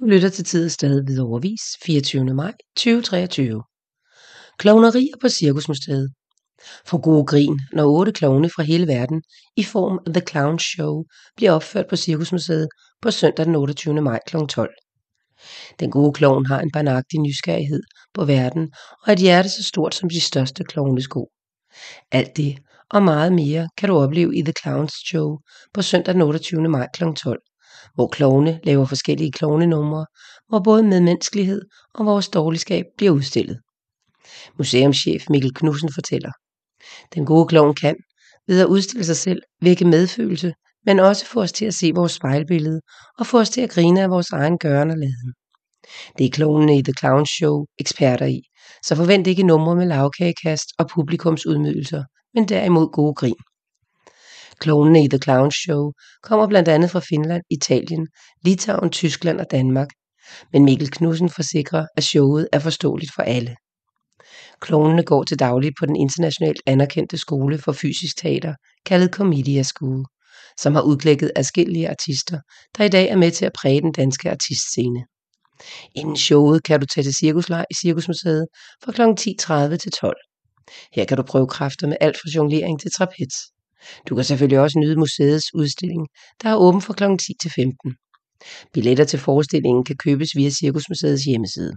Du lytter til Tid og Sted ved overvis 24. maj 2023. Klovnerier på Cirkusmuseet. For gode grin, når otte klovne fra hele verden i form af The Clown Show bliver opført på Cirkusmuseet på søndag den 28. maj kl. 12. Den gode klovn har en barnagtig nysgerrighed på verden og et hjerte så stort som de største klovnesko. Alt det og meget mere kan du opleve i The Clown Show på søndag den 28. maj kl. 12 hvor klovne laver forskellige klovnenumre, hvor både medmenneskelighed og vores dårligskab bliver udstillet. Museumschef Mikkel Knudsen fortæller. Den gode klovn kan, ved at udstille sig selv, vække medfølelse, men også få os til at se vores spejlbillede og få os til at grine af vores egen gøren og laden. Det er klovnene i The Clown Show eksperter i, så forvent ikke numre med lavkagekast og publikumsudmydelser, men derimod gode grin. Klovnene i The Clown Show kommer blandt andet fra Finland, Italien, Litauen, Tyskland og Danmark, men Mikkel Knudsen forsikrer, at showet er forståeligt for alle. Klovnene går til daglig på den internationalt anerkendte skole for fysisk teater, kaldet Comedia School, som har udklækket adskillige artister, der i dag er med til at præge den danske artistscene. Inden showet kan du tage til cirkuslej i Cirkusmuseet fra kl. 10.30 til 12. Her kan du prøve kræfter med alt fra jonglering til trapez. Du kan selvfølgelig også nyde museets udstilling, der er åben fra kl. 10 til 15. Billetter til forestillingen kan købes via Cirkusmuseets hjemmeside.